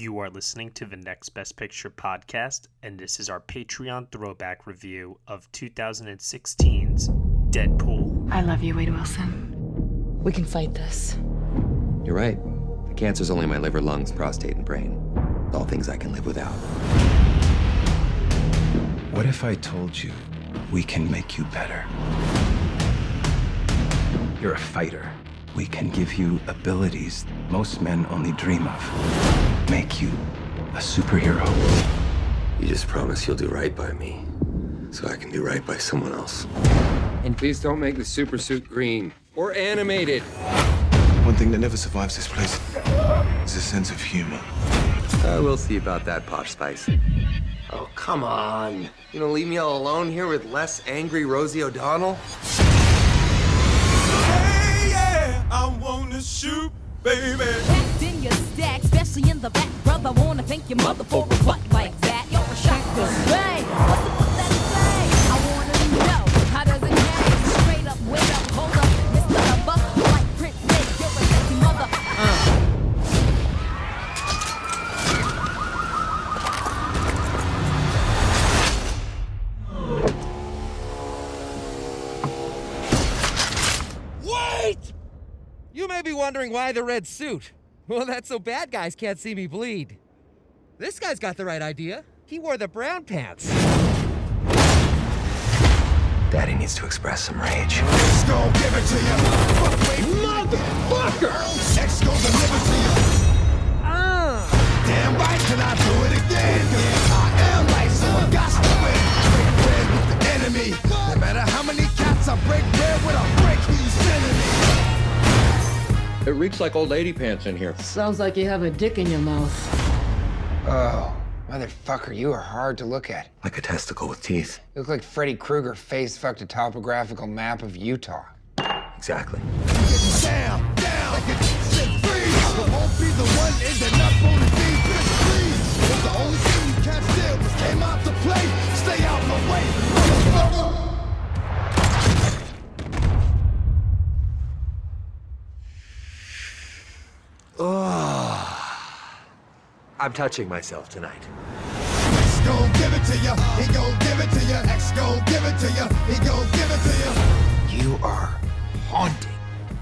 You are listening to the Next Best Picture podcast, and this is our Patreon throwback review of 2016's Deadpool. I love you, Wade Wilson. We can fight this. You're right. The cancer's only my liver, lungs, prostate, and brain. All things I can live without. What if I told you we can make you better? You're a fighter. We can give you abilities most men only dream of. Make you a superhero. You just promise you'll do right by me, so I can do right by someone else. And please don't make the super suit green or animated. One thing that never survives this place is a sense of humor. Uh, we'll see about that, Posh Spice. Oh, come on. You gonna leave me all alone here with less angry Rosie O'Donnell? I wanna shoot, baby. Packed in your stack, especially in the back, brother. Wanna thank your mother for a butt like that. You're a shocker. Hey, what's the fuck that say? I wanna know how does it change? Straight up, wait up, wondering why the red suit. Well, that's so bad guys can't see me bleed. This guy's got the right idea. He wore the brown pants. Daddy needs to express some rage. X gon' give it to you. Motherfucker! X gon' deliver to you. Ah! Damn right, can I do it again? I am like so I got to win. Break bread with the enemy. No matter how many cats I break bread with, I break who you sending me. It reeks like old lady pants in here. Sounds like you have a dick in your mouth. Oh, motherfucker, you are hard to look at. Like a testicle with teeth. You look like Freddy Krueger face fucked a topographical map of Utah. Exactly. Down, down, like a set free. I I'm touching myself tonight. X gon' give it to you. He gon' give it to you. X gon' give it to you. He gon' give it to you. You are haunting.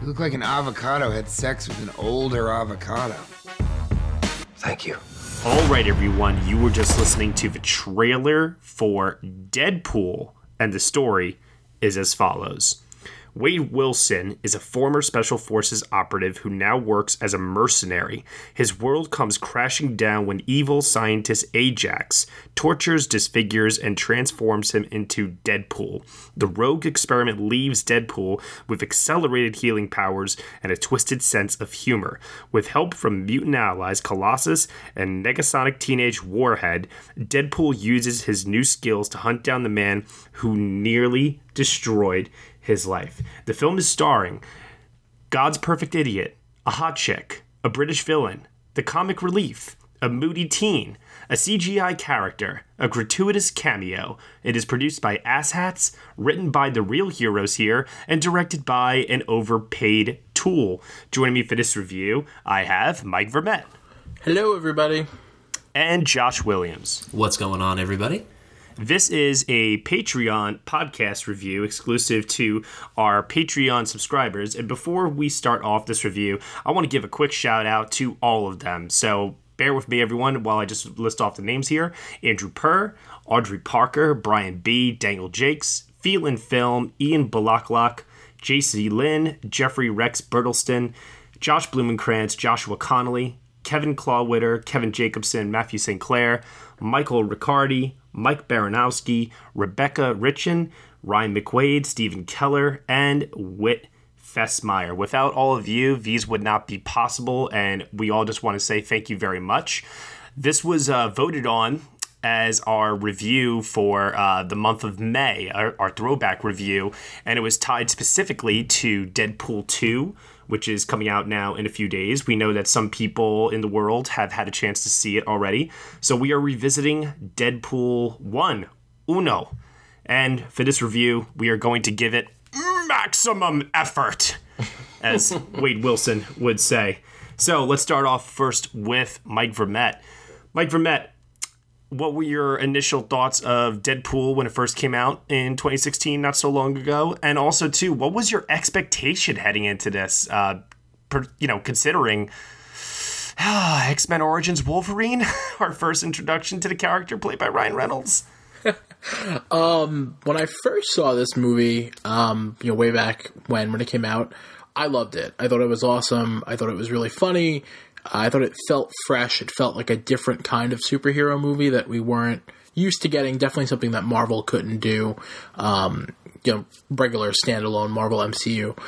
You look like an avocado had sex with an older avocado. Thank you. All right, everyone, you were just listening to the trailer for Deadpool, and the story is as follows. Wade Wilson is a former Special Forces operative who now works as a mercenary. His world comes crashing down when evil scientist Ajax tortures, disfigures, and transforms him into Deadpool. The rogue experiment leaves Deadpool with accelerated healing powers and a twisted sense of humor. With help from mutant allies Colossus and Negasonic Teenage Warhead, Deadpool uses his new skills to hunt down the man who nearly destroyed his life. The film is starring God's Perfect Idiot, a hot chick, a British villain, the comic relief, a moody teen, a CGI character, a gratuitous cameo. It is produced by Asshats, written by the real heroes here, and directed by an overpaid tool. Joining me for this review, I have Mike Vermette. Hello, everybody. And Josh Williams. What's going on, everybody? This is a Patreon podcast review exclusive to our Patreon subscribers. And before we start off this review, I want to give a quick shout out to all of them. So bear with me, everyone, while I just list off the names here Andrew Purr, Audrey Parker, Brian B., Daniel Jakes, Feel and Film, Ian Balaklak, JC Lynn, Jeffrey Rex Bertelston, Josh Blumenkrantz, Joshua Connolly, Kevin Clawwitter, Kevin Jacobson, Matthew St. Clair, Michael Riccardi, Mike Baranowski, Rebecca Richin, Ryan McWade, Stephen Keller, and Whit Fessmeyer. Without all of you, these would not be possible, and we all just want to say thank you very much. This was uh, voted on as our review for uh, the month of May, our, our throwback review, and it was tied specifically to Deadpool 2, which is coming out now in a few days. We know that some people in the world have had a chance to see it already. So we are revisiting Deadpool 1, Uno. And for this review, we are going to give it maximum effort, as Wade Wilson would say. So let's start off first with Mike Vermette. Mike Vermette, what were your initial thoughts of Deadpool when it first came out in 2016, not so long ago? And also, too, what was your expectation heading into this? Uh, per, you know, considering X Men Origins Wolverine, our first introduction to the character played by Ryan Reynolds. um, when I first saw this movie, um, you know, way back when when it came out, I loved it. I thought it was awesome. I thought it was really funny. I thought it felt fresh. It felt like a different kind of superhero movie that we weren't used to getting. Definitely something that Marvel couldn't do. Um, you know, regular standalone Marvel MCU.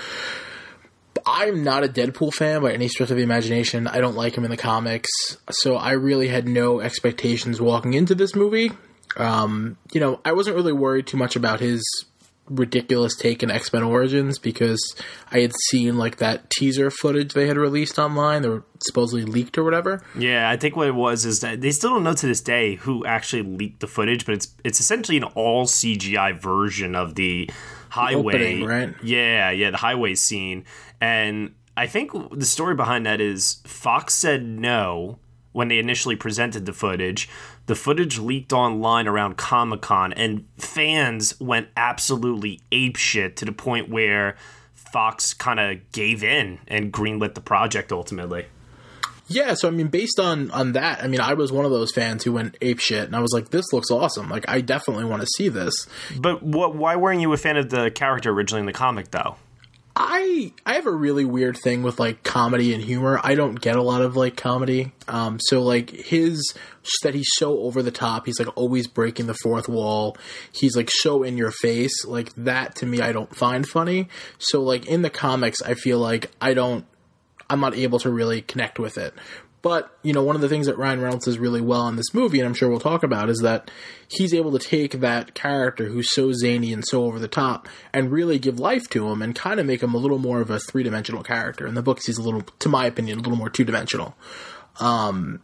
I'm not a Deadpool fan by any stretch of the imagination. I don't like him in the comics, so I really had no expectations walking into this movie. Um, you know, I wasn't really worried too much about his ridiculous take in X Men Origins because I had seen like that teaser footage they had released online. They were supposedly leaked or whatever. Yeah, I think what it was is that they still don't know to this day who actually leaked the footage, but it's it's essentially an all CGI version of the highway, The opening, right? Yeah, yeah, the highway scene, and I think the story behind that is Fox said no when they initially presented the footage. The footage leaked online around Comic Con, and fans went absolutely apeshit to the point where Fox kind of gave in and greenlit the project ultimately. Yeah, so I mean, based on on that, I mean, I was one of those fans who went ape shit, and I was like, "This looks awesome! Like, I definitely want to see this." But what? Why weren't you a fan of the character originally in the comic, though? I I have a really weird thing with like comedy and humor. I don't get a lot of like comedy. Um, so like his that he's so over the top. He's like always breaking the fourth wall. He's like so in your face. Like that to me, I don't find funny. So like in the comics, I feel like I don't. I'm not able to really connect with it. But, you know, one of the things that Ryan Reynolds does really well in this movie, and I'm sure we'll talk about, is that he's able to take that character who's so zany and so over the top and really give life to him and kind of make him a little more of a three dimensional character. In the books, he's a little, to my opinion, a little more two dimensional. Um,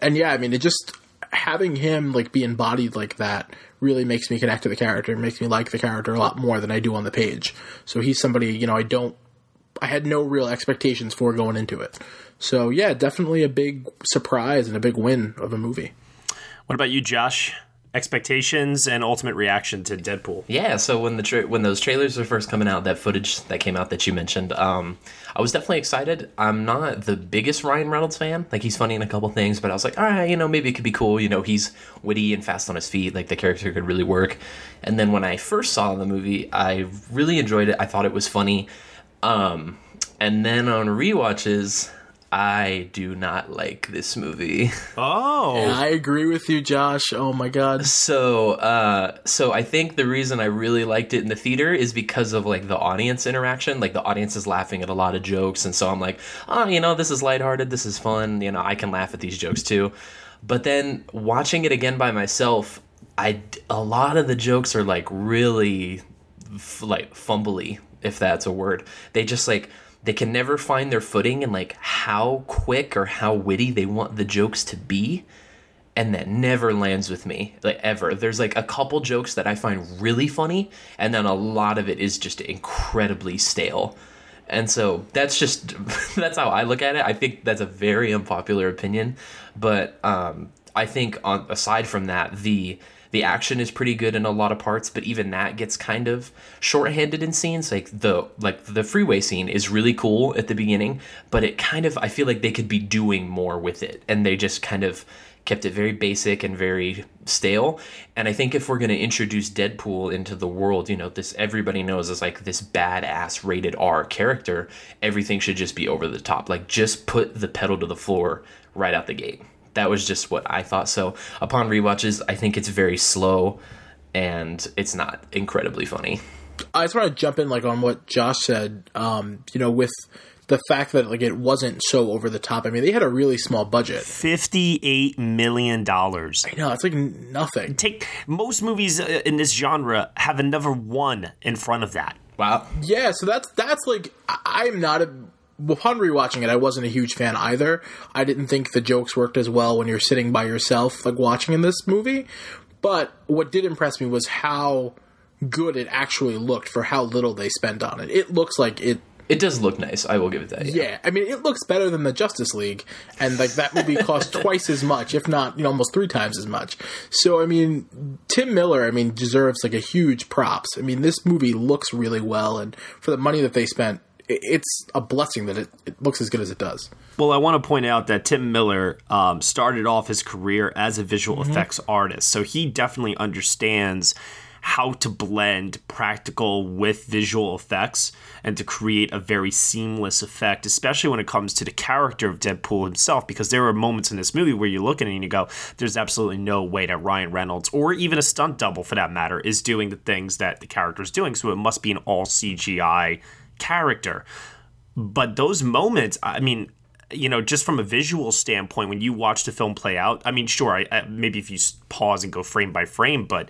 and yeah, I mean, it just, having him like be embodied like that really makes me connect to the character, makes me like the character a lot more than I do on the page. So he's somebody, you know, I don't, I had no real expectations for going into it. So yeah, definitely a big surprise and a big win of a movie. What about you, Josh? Expectations and ultimate reaction to Deadpool. Yeah, so when the tra- when those trailers were first coming out, that footage that came out that you mentioned, um, I was definitely excited. I'm not the biggest Ryan Reynolds fan. Like he's funny in a couple things, but I was like, all right, you know, maybe it could be cool. You know, he's witty and fast on his feet. Like the character could really work. And then when I first saw the movie, I really enjoyed it. I thought it was funny. Um, and then on rewatches, I do not like this movie. Oh, yeah, I agree with you, Josh. Oh my god. So, uh, so I think the reason I really liked it in the theater is because of like the audience interaction. Like the audience is laughing at a lot of jokes, and so I'm like, oh, you know, this is lighthearted, this is fun. You know, I can laugh at these jokes too. But then watching it again by myself, I a lot of the jokes are like really f- like fumbly, if that's a word. They just like they can never find their footing and like how quick or how witty they want the jokes to be and that never lands with me like ever. There's like a couple jokes that i find really funny and then a lot of it is just incredibly stale. And so that's just that's how i look at it. I think that's a very unpopular opinion but um, i think on aside from that the the action is pretty good in a lot of parts, but even that gets kind of shorthanded in scenes. Like the like the freeway scene is really cool at the beginning, but it kind of I feel like they could be doing more with it, and they just kind of kept it very basic and very stale. And I think if we're going to introduce Deadpool into the world, you know, this everybody knows is like this badass rated R character, everything should just be over the top. Like just put the pedal to the floor right out the gate that was just what I thought. So upon rewatches, I think it's very slow and it's not incredibly funny. I just want to jump in like on what Josh said. Um, you know, with the fact that like it wasn't so over the top. I mean, they had a really small budget. Fifty-eight million dollars. I know it's like nothing. Take most movies uh, in this genre have another one in front of that. Wow. Yeah, so that's that's like I'm not a upon rewatching it, I wasn't a huge fan either. I didn't think the jokes worked as well when you're sitting by yourself, like watching in this movie. But what did impress me was how good it actually looked for how little they spent on it. It looks like it. It does look nice. I will give it that. Yeah. I mean, it looks better than the Justice League, and like that movie cost twice as much, if not, you know, almost three times as much. So, I mean, Tim Miller, I mean, deserves like a huge props. I mean, this movie looks really well, and for the money that they spent, it's a blessing that it, it looks as good as it does. Well, I want to point out that Tim Miller um, started off his career as a visual Mhm. effects artist, so he definitely understands how to blend practical with visual effects and to create a very seamless effect, especially when it comes to the character of Deadpool himself. Because there are moments in this movie where you look at it and you go, "There's absolutely no way that Ryan Reynolds, or even a stunt double for that matter, is doing the things that the character is doing." So it must be an all CGI character but those moments i mean you know just from a visual standpoint when you watch the film play out i mean sure I, I, maybe if you pause and go frame by frame but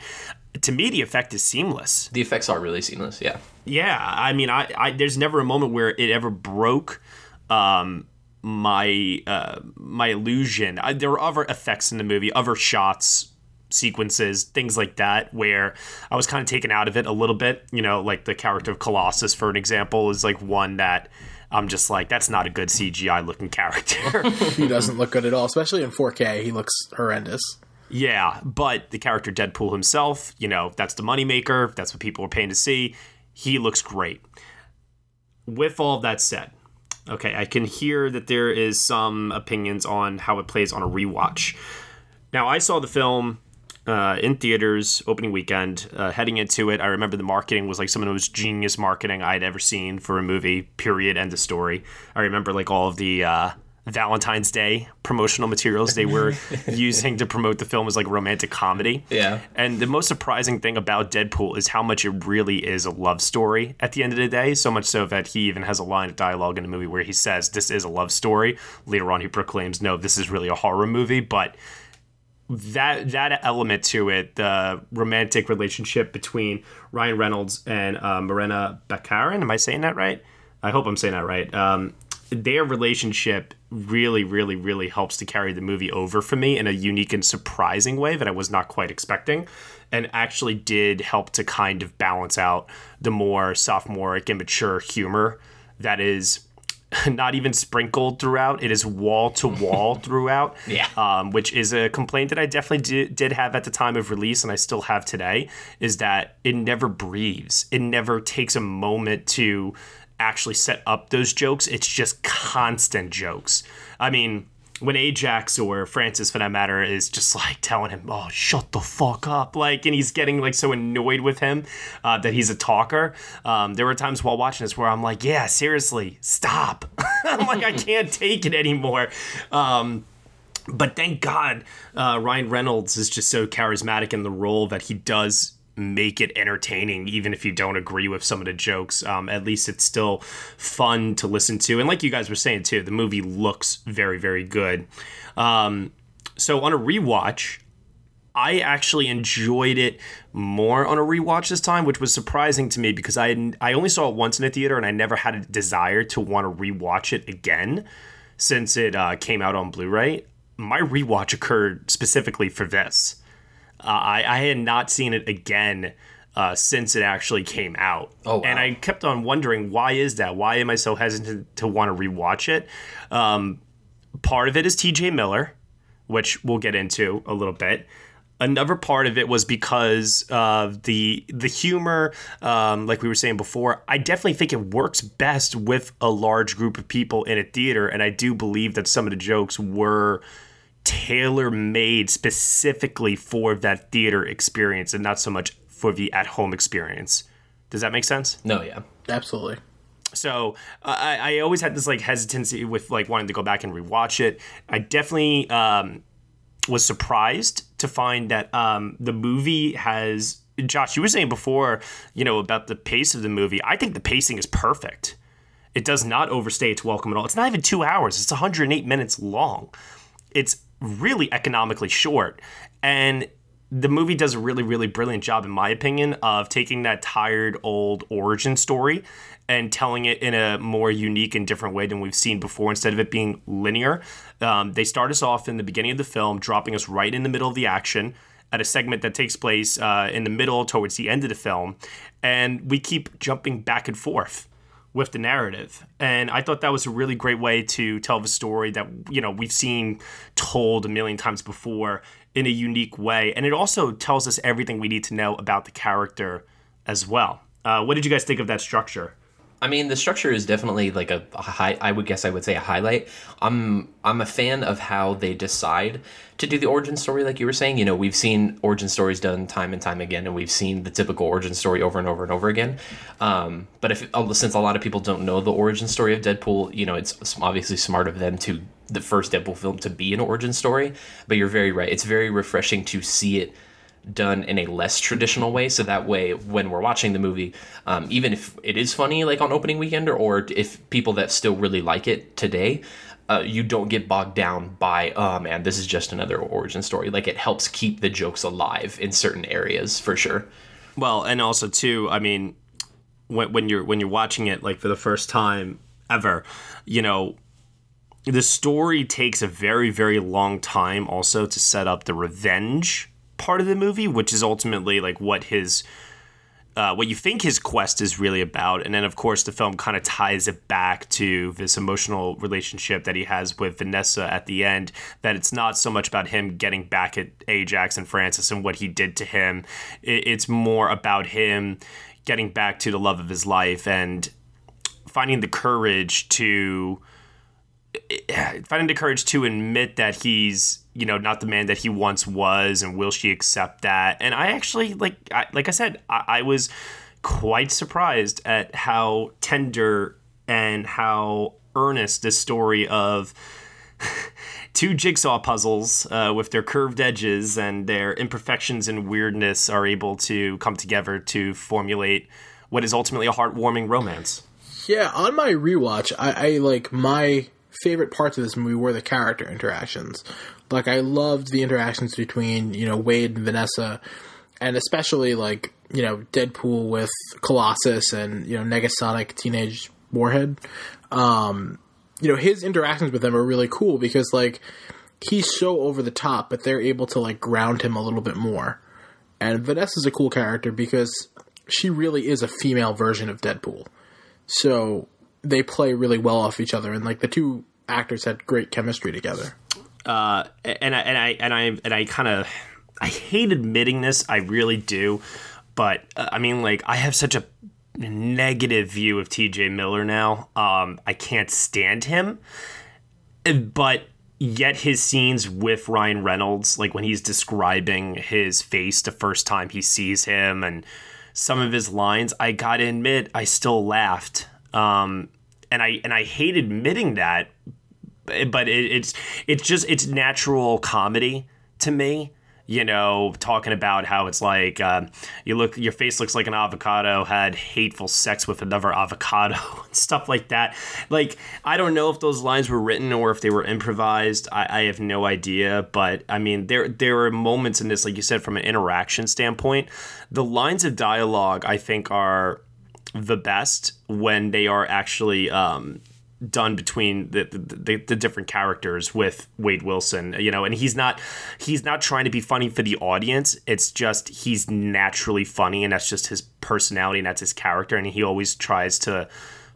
to me the effect is seamless The effects are really seamless. Yeah. yeah i mean i, I there's never a moment where it ever broke um my uh my illusion I, there were other effects in the movie other shots sequences things like that where i was kind of taken out of it a little bit you know like the character of colossus for an example is like one that i'm just like that's not a good cgi looking character he doesn't look good at all, especially in 4K. He looks horrendous. Yeah, but the character Deadpool himself, you know, that's the moneymaker. That's what people are paying to see. He looks great. With all of that said, okay, I can hear that there is some opinions on how it plays on a rewatch. Now, I saw the film uh, in theaters opening weekend. Uh, heading into it, I remember the marketing was like some of the most genius marketing I'd ever seen for a movie. Period. End of story. I remember like all of the uh, Valentine's Day promotional materials they were using to promote the film as like romantic comedy. Yeah. And the most surprising thing about Deadpool is how much it really is a love story at the end of the day. So much so that he even has a line of dialogue in the movie where he says, This is a love story. Later on, he proclaims, No, this is really a horror movie. But that that element to it, the romantic relationship between Ryan Reynolds and uh, Morena Baccarin, am I saying that right? I hope I'm saying that right. Um, their relationship really, really, really helps to carry the movie over for me in a unique and surprising way that I was not quite expecting, and actually did help to kind of balance out the more sophomoric immature humor that is not even sprinkled throughout. It is wall to wall throughout. Yeah. Um, which is a complaint that I definitely did, did have at the time of release, and I still have today, is that it never breathes. It never takes a moment to actually set up those jokes. It's just constant jokes. I mean, when Ajax or Francis, for that matter, is just like telling him, "Oh, shut the fuck up," like, and he's getting like so annoyed with him uh, that he's a talker. Um, there were times while watching this where I'm like, "Yeah, seriously, stop!" I'm like, I can't take it anymore. Um, but thank God, uh, Ryan Reynolds is just so charismatic in the role that he does make it entertaining, even if you don't agree with some of the jokes. Um, at least it's still fun to listen to. And like you guys were saying too, the movie looks very, very good. Um, so on a rewatch, I actually enjoyed it more on a rewatch this time, which was surprising to me because I had, I only saw it once in a theater and I never had a desire to want to rewatch it again since it uh, came out on Blu-ray. My rewatch occurred specifically for this. Uh, I, I had not seen it again uh, since it actually came out. Oh, wow. And I kept on wondering, why is that? Why am I so hesitant to want to rewatch it? Um, part of it is TJ Miller, which we'll get into a little bit. Another part of it was because of the the humor, um, like we were saying before. I definitely think it works best with a large group of people in a theater, and I do believe that some of the jokes were tailor made specifically for that theater experience, and not so much for the at home experience. Does that make sense? No, yeah. Absolutely. So I, I always had this like hesitancy with like wanting to go back and rewatch it. I definitely um, was surprised to find that um, the movie has. Josh, you were saying before, you know, about the pace of the movie. I think the pacing is perfect. It does not overstay its welcome at all. It's not even two hours, it's 108 minutes long. It's really economically short. And the movie does a really, really brilliant job, in my opinion, of taking that tired old origin story and telling it in a more unique and different way than we've seen before instead of it being linear. Um, they start us off in the beginning of the film, dropping us right in the middle of the action at a segment that takes place uh, in the middle towards the end of the film. And we keep jumping back and forth with the narrative. And I thought that was a really great way to tell the story that, you know, we've seen told a million times before in a unique way. And it also tells us everything we need to know about the character as well. Uh, what did you guys think of that structure? I mean, the structure is definitely like a, a, high. I would guess I would say a highlight. I'm I'm a fan of how they decide to do the origin story, like you were saying. You know, we've seen origin stories done time and time again, and we've seen the typical origin story over and over and over again. Um, but if uh, since a lot of people don't know the origin story of Deadpool, you know, it's obviously smart of them to the first Deadpool film to be an origin story. But you're very right; it's very refreshing to see it done in a less traditional way. So that way when we're watching the movie um, even if it is funny like on opening weekend or, or if people that still really like it today uh, you don't get bogged down by oh man this is just another origin story. Like it helps keep the jokes alive in certain areas for sure. Well and also too i mean when, when you're when you're watching it like for the first time ever you know the story takes a very very long time also to set up the revenge part of the movie, which is ultimately like what his uh, what you think his quest is really about. And then, of course, the film kind of ties it back to this emotional relationship that he has with Vanessa at the end. That it's not so much about him getting back at Ajax and Francis and what he did to him, it's more about him getting back to the love of his life and finding the courage to finding the courage to admit that he's you know not the man that he once was and will she accept that? And i actually like I, like i said I, I was quite surprised at how tender and how earnest the story of two jigsaw puzzles uh, with their curved edges and their imperfections and weirdness are able to come together to formulate what is ultimately a heartwarming romance. Yeah on my rewatch i, I like my favorite parts of this movie were the character interactions. Like I loved the interactions between you know Wade and Vanessa, and especially like you know Deadpool with Colossus and you know Negasonic Teenage Warhead. Um, you know his interactions with them are really cool because like he's so over the top, but they're able to like ground him a little bit more. And Vanessa's a cool character because she really is a female version of Deadpool. So they play really well off each other, and like the two actors had great chemistry together. Uh, and I and I and I and I kind of I hate admitting this, I really do, but uh, I mean, like I have such a negative view of T.J. Miller now. Um, I can't stand him, but yet his scenes with Ryan Reynolds, like when he's describing his face the first time he sees him and some of his lines, I gotta admit, I still laughed. Um, and I and I hate admitting that, but it, it's it's just it's natural comedy to me you know, talking about how it's like uh, you look, your face looks like an avocado had hateful sex with another avocado and stuff like that. Like, I don't know if those lines were written or if they were improvised. I, I have no idea, but I mean, there there are moments in this, like you said, from an interaction standpoint, the lines of dialogue I think are the best when they are actually um, done between the, the, the different characters with Wade Wilson, you know, and he's not he's not trying to be funny for the audience. It's just he's naturally funny, and that's just his personality, and that's his character, and he always tries to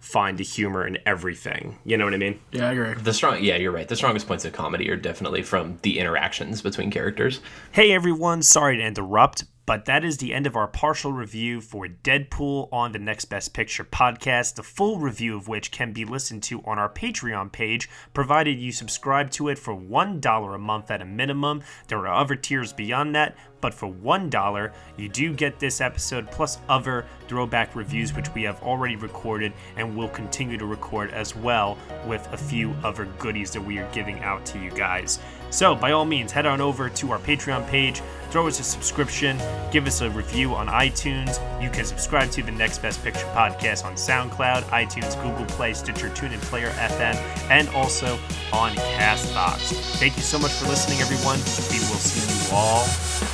find the humor in everything. You know what I mean? Yeah, I agree. The strong, yeah, you're right. The strongest points of comedy are definitely from the interactions between characters. Hey everyone, sorry to interrupt, but that is the end of our partial review for Deadpool on the Next Best Picture podcast, the full review of which can be listened to on our Patreon page, provided you subscribe to it for $1 a month at a minimum. There are other tiers beyond that, but for $1, you do get this episode plus other throwback reviews, which we have already recorded and will continue to record as well with a few other goodies that we are giving out to you guys. So, by all means, head on over to our Patreon page, throw us a subscription, give us a review on iTunes. You can subscribe to the Next Best Picture podcast on SoundCloud, iTunes, Google Play, Stitcher, TuneIn, Player FM, and also on Castbox. Thank you so much for listening, everyone. We will see you all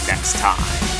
next time.